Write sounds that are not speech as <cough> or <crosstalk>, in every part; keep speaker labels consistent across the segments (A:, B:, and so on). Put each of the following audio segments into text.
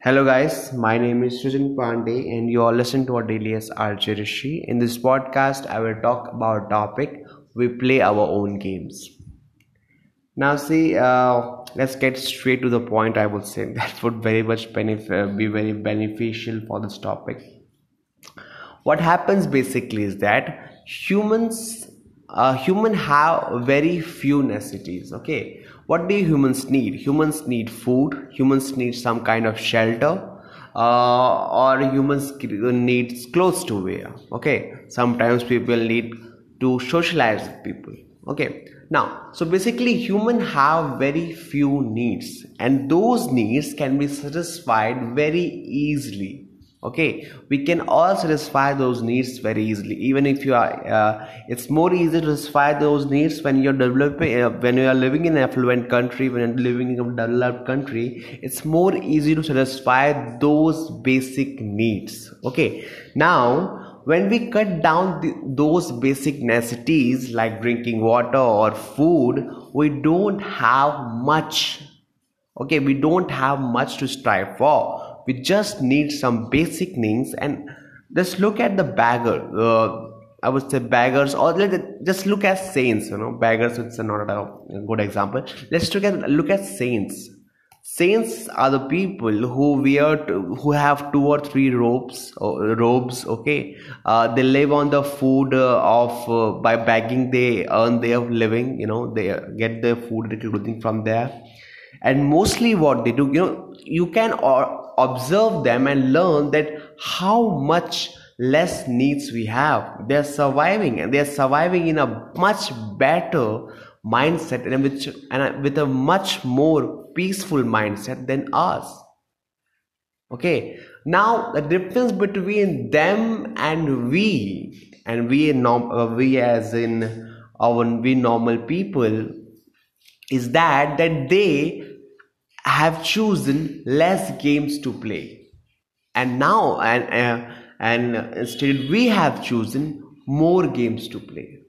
A: Hello guys, my name is Srijan Pandey and you all listen to our daily Rishi. In this podcast, I will talk about topic we play our own games. Now see, uh, let's get straight to the point. I would say <laughs> that would very much benef- uh, be very beneficial for this topic. What happens basically is that humans, uh, human have very few necessities. Okay, what do humans need? Humans need food humans need some kind of shelter uh, or humans need clothes to wear okay? Sometimes people need to socialize with people okay? Now so basically human have very few needs and those needs can be satisfied very easily okay? We can all satisfy those needs very easily. Even if you are uh, it's more easy to satisfy those needs when you're developing uh, when you are living in an affluent country when you're living in a developed country it's more easy to satisfy those basic needs. Okay? Now when we cut down the, those basic necessities like drinking water or food we don't have much. Okay? We don't have much to strive for we just need some basic needs and just look at the beggar uh, i would say beggars or let just look at saints you know beggars it's not a good example. Let's look at look at saints. Saints are the people who wear who have two or three robes uh, robes okay? Uh, they live on the food uh, of uh, by begging they earn their living you know they get their food clothing from there and mostly what they do you know you can observe them and learn that how much less needs we have. They're surviving and they're surviving in a much better mindset and with, and with a much more peaceful mindset than us. Okay? Now the difference between them and we and we norm, uh, we as in our we normal people is that that they have chosen less games to play. And now and uh, and instead we have chosen more games to play.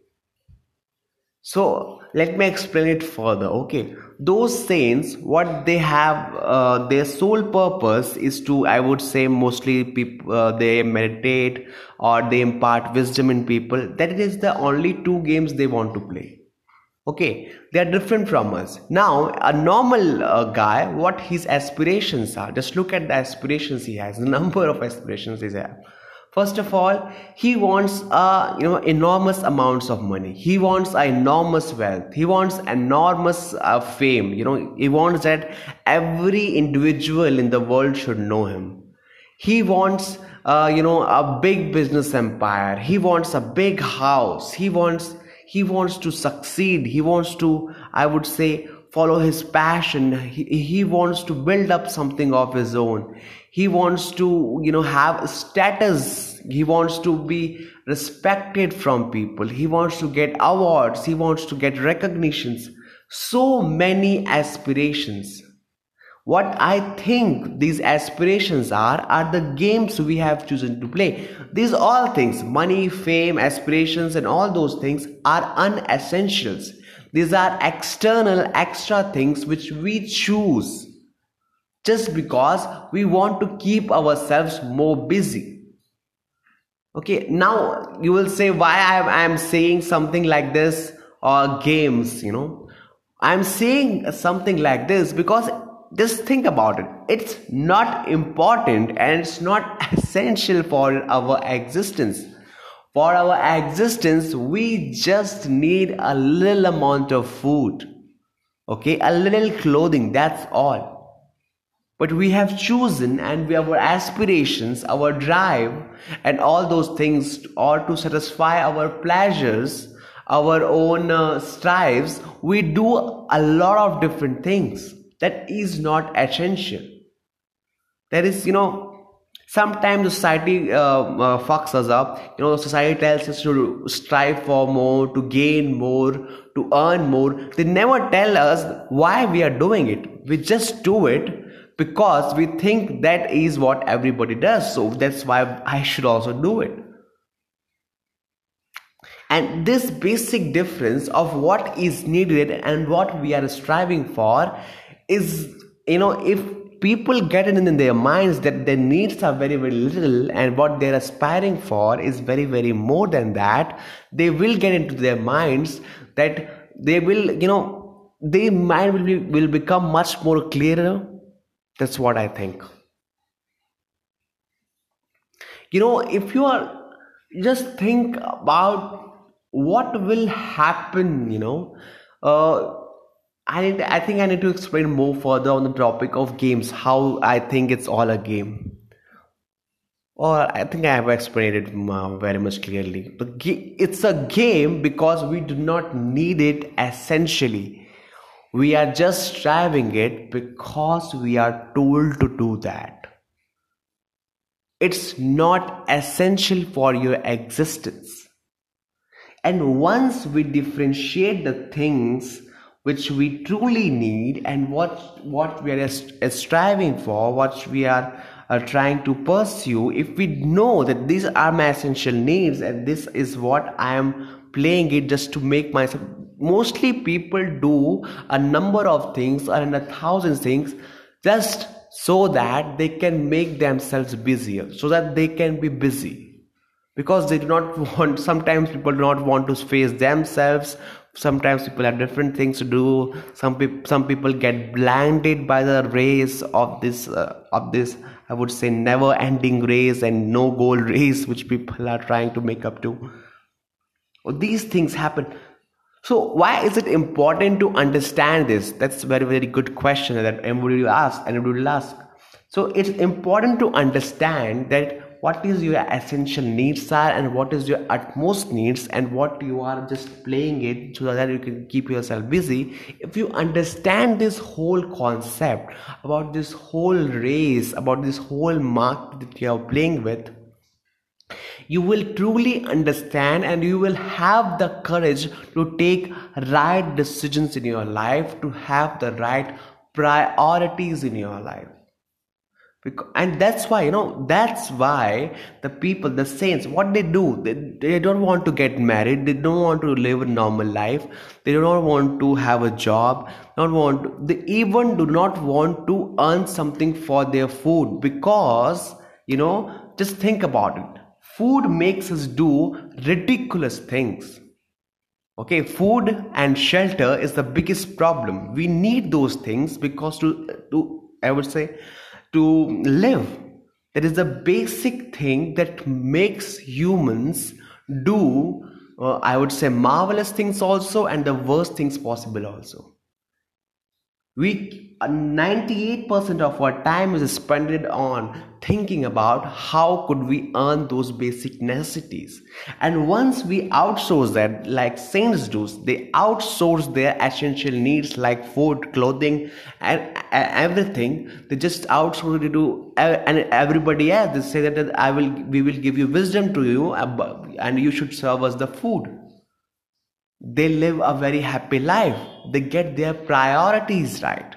A: So let me explain it further okay? Those saints what they have uh, their sole purpose is to i would say mostly people uh, they meditate or they impart wisdom in people. That is the only two games they want to play okay they are different from us. Now a normal uh, guy what his aspirations are. Just look at the aspirations he has <laughs> the number of aspirations he has. First of all he wants uh, you know enormous amounts of money. He wants enormous wealth. He wants enormous uh, fame. You know he wants that every individual in the world should know him. He wants uh, you know a big business empire. He wants a big house. He wants he wants to succeed. He wants to i would say follow his passion. He, he wants to build up something of his own. He wants to you know have status. He wants to be respected from people. He wants to get awards. He wants to get recognitions. So many aspirations what i think these aspirations are are the games we have chosen to play. These all things money fame aspirations and all those things are unessentials. These are external extra things which we choose. Just because we want to keep ourselves more busy. Okay now you will say why i am saying something like this or games you know? I'm saying something like this because just think about it. It's not important and it's not <laughs> essential for our existence. For our existence we just need a little amount of food okay? A little clothing that's all. But we have chosen and we have our aspirations our drive and all those things are to satisfy our pleasures our own uh, strives. We do a lot of different things that is not essential. There is you know sometimes society uh, uh, fucks us up. You know society tells us to strive for more to gain more to earn more. They never tell us why we are doing it. We just do it because we think that is what everybody does. So that's why i should also do it. And this basic difference of what is needed and what we are striving for is you know if people get it in their minds that their needs are very very little and what they're aspiring for is very very more than that they will get into their minds that they will you know their mind will, be, will become much more clearer. That's what i think. You know if you are just think about what will happen you know uh, I, need, I think I need to explain more further on the topic of games, how I think it's all a game. Or I think I have explained it uh, very much clearly. But it's a game because we do not need it essentially. We are just striving it because we are told to do that. It's not essential for your existence. And once we differentiate the things which we truly need and what, what we are uh, striving for, what we are are trying to pursue, if we know that these are my essential needs and this is what I am playing it just to make myself mostly people do a number of things in a thousand things just so that they can make themselves busier so that they can be busy. Because they do not <laughs> want sometimes people do not want to face themselves sometimes people have different things to do some people some people get blinded by the race of this uh, of this i would say never ending race and no goal <laughs> race which people are trying to make up to these things happen so why is it important to understand this? That's a very, very good question that everybody will ask and everybody will ask. So it's important to understand that what is your essential needs are and what is your utmost needs and what you are just playing it so that you can keep yourself busy. If you understand this whole concept about this whole race, about this whole mark that you are playing with, you will truly understand and you will have the courage to take right decisions in your life to have the right priorities in your life and that's why you know that's why the people the saints what they do they, they don't want to get married they don't want to live a normal life they do not want to have a job not want to, they even do not want to earn something for their food because you know just think about it. Food makes us do ridiculous things. Okay food and shelter is the biggest problem. We need those things because to to i would say to live. That is the basic thing that makes humans do uh, i would say marvelous things also and the worst things possible also. We 98% of our time is spent on thinking about how could we earn those basic necessities. And once we outsource that like saints do they outsource their essential needs like food clothing and everything. They just outsource it to and everybody else. They say that i will we will give you wisdom to you and you should serve us the food. They live a very happy life. They get their priorities right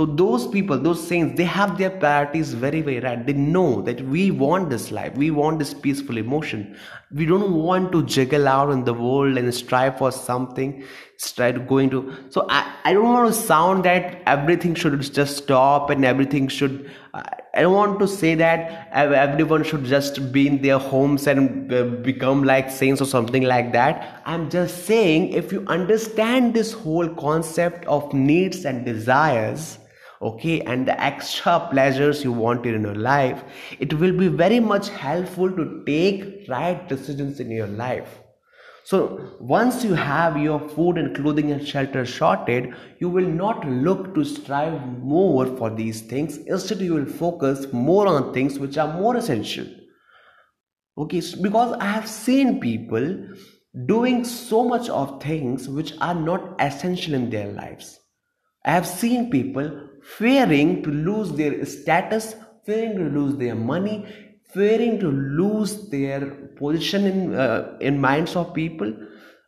A: so those people, those saints, they have their priorities very, very right. They know that we want this life. We want this peaceful emotion. We don't want to juggle out in the world and strive for something. Strive going to. So I, I don't want to sound that everything should just stop and everything should. I don't want to say that everyone should just be in their homes and become like saints or something like that. I'm just saying if you understand this whole concept of needs and desires, okay and the extra pleasures you wanted in your life it will be very much helpful to take right decisions in your life. So once you have your food and clothing and shelter sorted you will not look to strive more for these things. Instead you will focus more on things which are more essential. Okay because i have seen people doing so much of things which are not essential in their lives I have seen people fearing to lose their status, fearing to lose their money, fearing to lose their position in uh, in minds of people,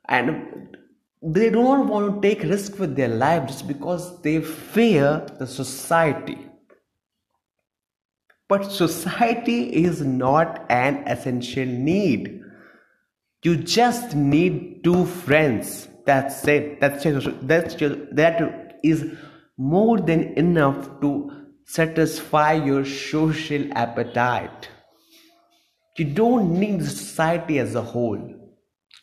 A: and they don't want to take risk with their life just because they fear the society. But society is not an essential need. You just need two friends. That's it. That's just, that's just, that is more than enough to satisfy your social appetite. You don't need society as a whole.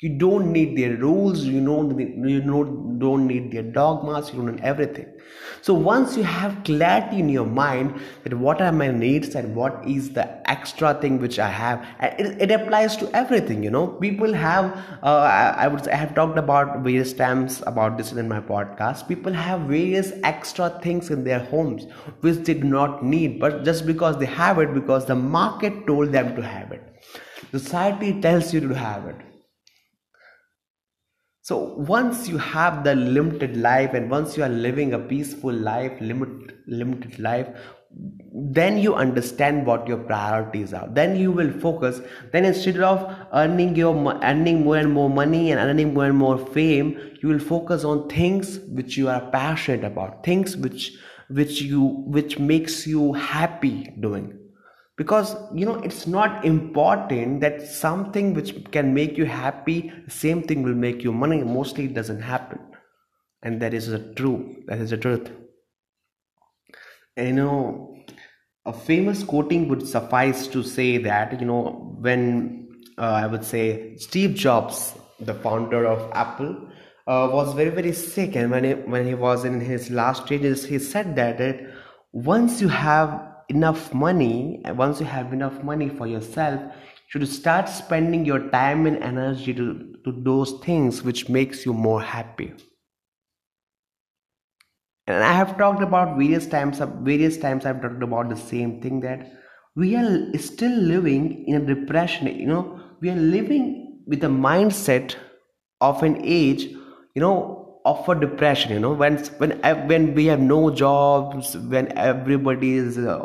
A: You don't need their rules, you don't, you don't need their dogmas, you don't need everything. So once you have clarity in your mind that what are my needs and what is the extra thing which I have, it, it applies to everything, you know. People have, uh, I, I would say, I have talked about various times about this in my podcast. People have various extra things in their homes which they do not need, but just because they have it, because the market told them to have it. Society tells you to have it so once you have the limited life and once you are living a peaceful life limit, limited life then you understand what your priorities are. Then you will focus. Then instead of earning your earning more and more money and earning more and more fame you will focus on things which you are passionate about things which which you which makes you happy doing because you know it's not important that something which can make you happy the same thing will make you money. Mostly it doesn't happen. And that is the true that is the truth. And, you know a famous quoting would suffice to say that you know when uh, i would say steve jobs the founder of apple uh, was very very sick. And when he, when he was in his last stages he said that once you have enough money once you have enough money for yourself you should start spending your time and energy to, to those things which makes you more happy. And i have talked about various times various times i've talked about the same thing that we are still living in a depression you know. We are living with a mindset of an age you know offer depression you know when when when we have no jobs when everybody is uh,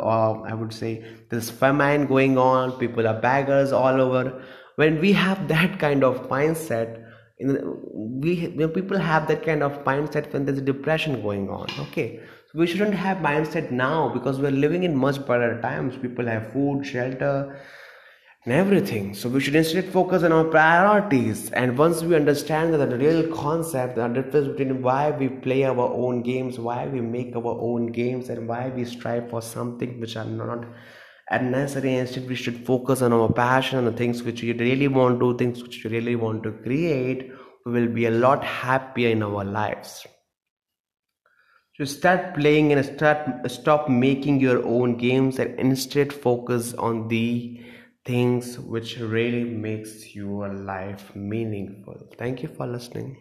A: i would say there's famine going on people are beggars all over. When we have <laughs> that kind of mindset in we when people have that kind of mindset when there's depression going on okay? So we shouldn't have mindset now because we're living in much better times. People have food shelter and everything. So we should instead focus on our priorities. And once we understand that the real concept, the difference between why we play our own games, why we make our own games, and why we strive for something which are not necessary. instead we should focus on our passion, and the things which we really want to do, things which we really want to create, we will be a lot happier in our lives. So start playing and start stop making your own games and instead focus on the things which really makes your life meaningful. Thank you for listening